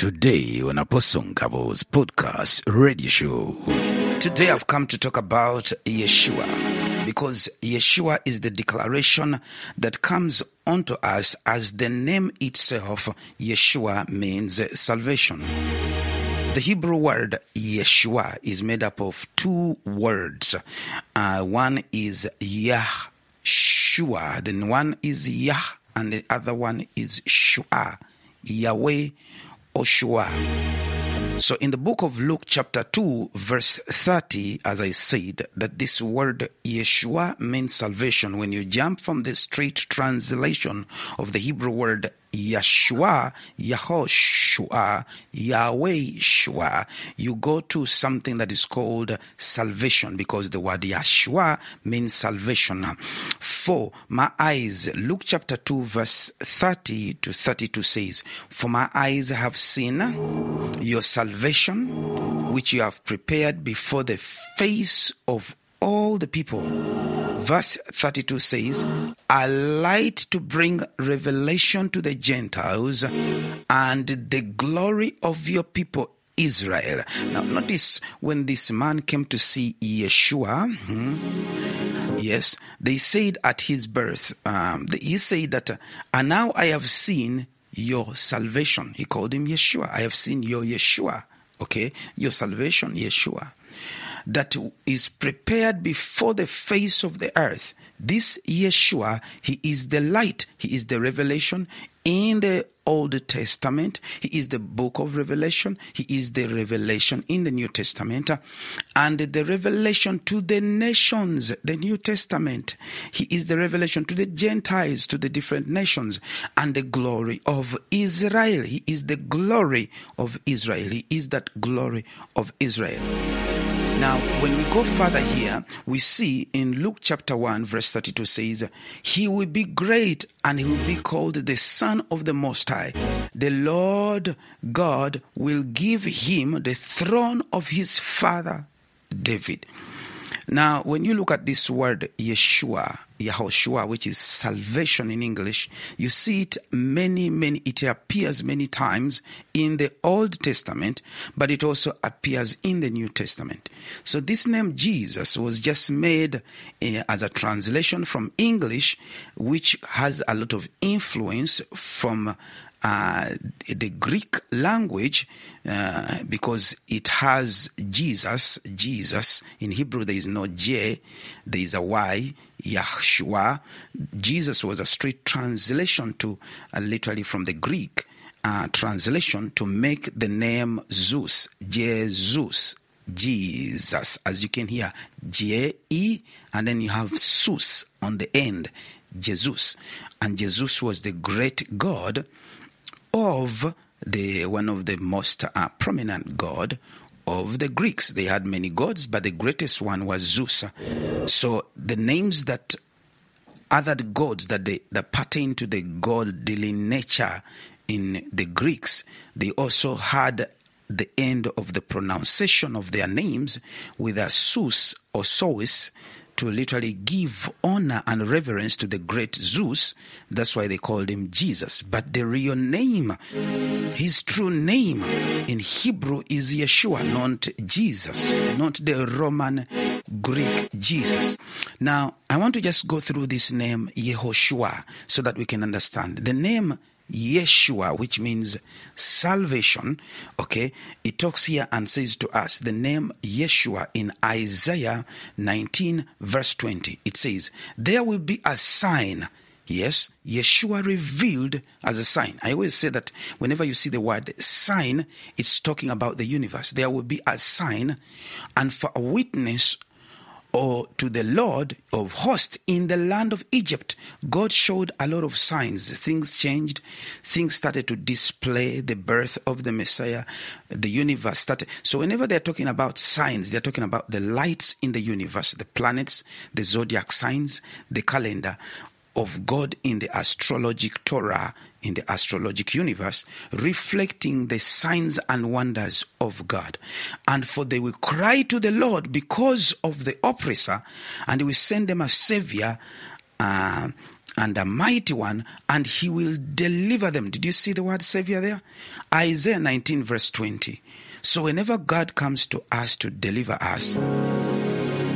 Today on Apostle Ngabo's podcast radio show. Today I've come to talk about Yeshua because Yeshua is the declaration that comes onto us as the name itself, Yeshua means salvation. The Hebrew word Yeshua is made up of two words. Uh, one is Yahshua, then one is Yah, and the other one is Shua, Yahweh or Shua. So in the book of Luke, chapter 2, verse 30, as I said, that this word Yeshua means salvation. When you jump from the straight translation of the Hebrew word Yeshua, Yahoshua, Yahweh Shua, you go to something that is called salvation because the word Yeshua means salvation. For my eyes, Luke chapter 2, verse 30 to 32 says, For my eyes have seen your salvation, which you have prepared before the face of all the people. Verse 32 says, A light to bring revelation to the Gentiles and the glory of your people Israel. Now, notice when this man came to see Yeshua, hmm, yes, they said at his birth, um, he said that, and now I have seen your salvation. He called him Yeshua. I have seen your Yeshua. Okay, your salvation, Yeshua that is prepared before the face of the earth. This Yeshua, he is the light, he is the revelation in the Old Testament. He is the book of Revelation. He is the revelation in the New Testament. And the revelation to the nations, the New Testament. He is the revelation to the Gentiles, to the different nations. And the glory of Israel. He is the glory of Israel. He is that glory of Israel. Now, when we go further here, we see in Luke chapter 1, verse 32 says, He will be great and he will be called the Son of the Most High. The Lord God will give him the throne of his father David. Now, when you look at this word Yeshua, Yahoshua, which is salvation in English, you see it many, many, it appears many times in the Old Testament, but it also appears in the New Testament. So this name Jesus was just made uh, as a translation from English, which has a lot of influence from uh, the Greek language uh, because it has Jesus. Jesus in Hebrew there is no J, there is a Y. Yahshua. Jesus was a straight translation to uh, literally from the Greek uh, translation to make the name Zeus, Jesus. Jesus, as you can hear, J E, and then you have Sus on the end, Jesus, and Jesus was the great God of the one of the most uh, prominent god of the Greeks. They had many gods, but the greatest one was Zeus. So the names that other gods that they that pertain to the godly nature in the Greeks, they also had the end of the pronunciation of their names with a sus or sois to literally give honor and reverence to the great Zeus. That's why they called him Jesus. But the real name, his true name in Hebrew is Yeshua, not Jesus, not the Roman Greek Jesus. Now, I want to just go through this name Yehoshua so that we can understand. The name Yeshua, which means salvation. Okay, it talks here and says to us the name Yeshua in Isaiah 19, verse 20. It says, There will be a sign. Yes, Yeshua revealed as a sign. I always say that whenever you see the word sign, it's talking about the universe. There will be a sign, and for a witness or to the Lord of hosts in the land of Egypt. God showed a lot of signs. Things changed. Things started to display the birth of the Messiah. The universe started. So whenever they're talking about signs, they're talking about the lights in the universe, the planets, the zodiac signs, the calendar of God in the astrologic Torah, in the astrologic universe, reflecting the signs and wonders of God. And for they will cry to the Lord because of the oppressor, and he will send them a savior. Uh, and a mighty one, and he will deliver them. Did you see the word Savior there? Isaiah 19, verse 20. So whenever God comes to us to deliver us,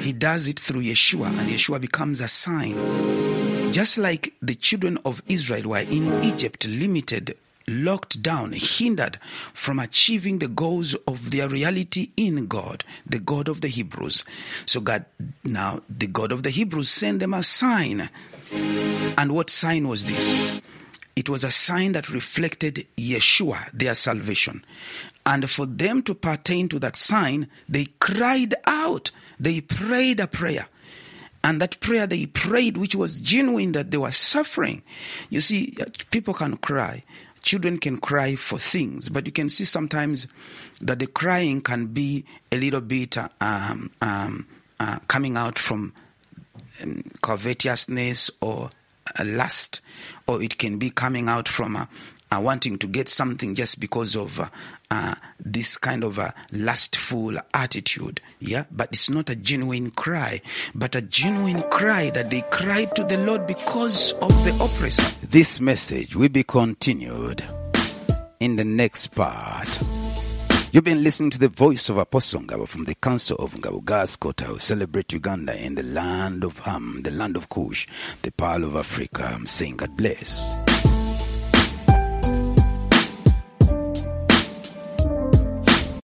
he does it through Yeshua, and Yeshua becomes a sign. Just like the children of Israel were in Egypt, limited, locked down, hindered from achieving the goals of their reality in God, the God of the Hebrews. So God, now the God of the Hebrews sent them a sign. And what sign was this? It was a sign that reflected Yeshua, their salvation. And for them to pertain to that sign, they cried out. They prayed a prayer. And that prayer they prayed, which was genuine, that they were suffering. You see, people can cry. Children can cry for things, but you can see sometimes that the crying can be a little bit um, um, uh, coming out from um, covetousness or a lust, or it can be coming out from uh, uh, wanting to get something just because of uh, uh, this kind of a lustful attitude. Yeah, but it's not a genuine cry, but a genuine cry that they cried to the Lord because of the oppressor. This message will be continued in the next part. You've been listening to the voice of Apostle Ngabo from the Council of Ngabo God's Quarter who celebrate Uganda in the land of Ham, the land of Kush, the pearl of Africa. I'm saying God bless.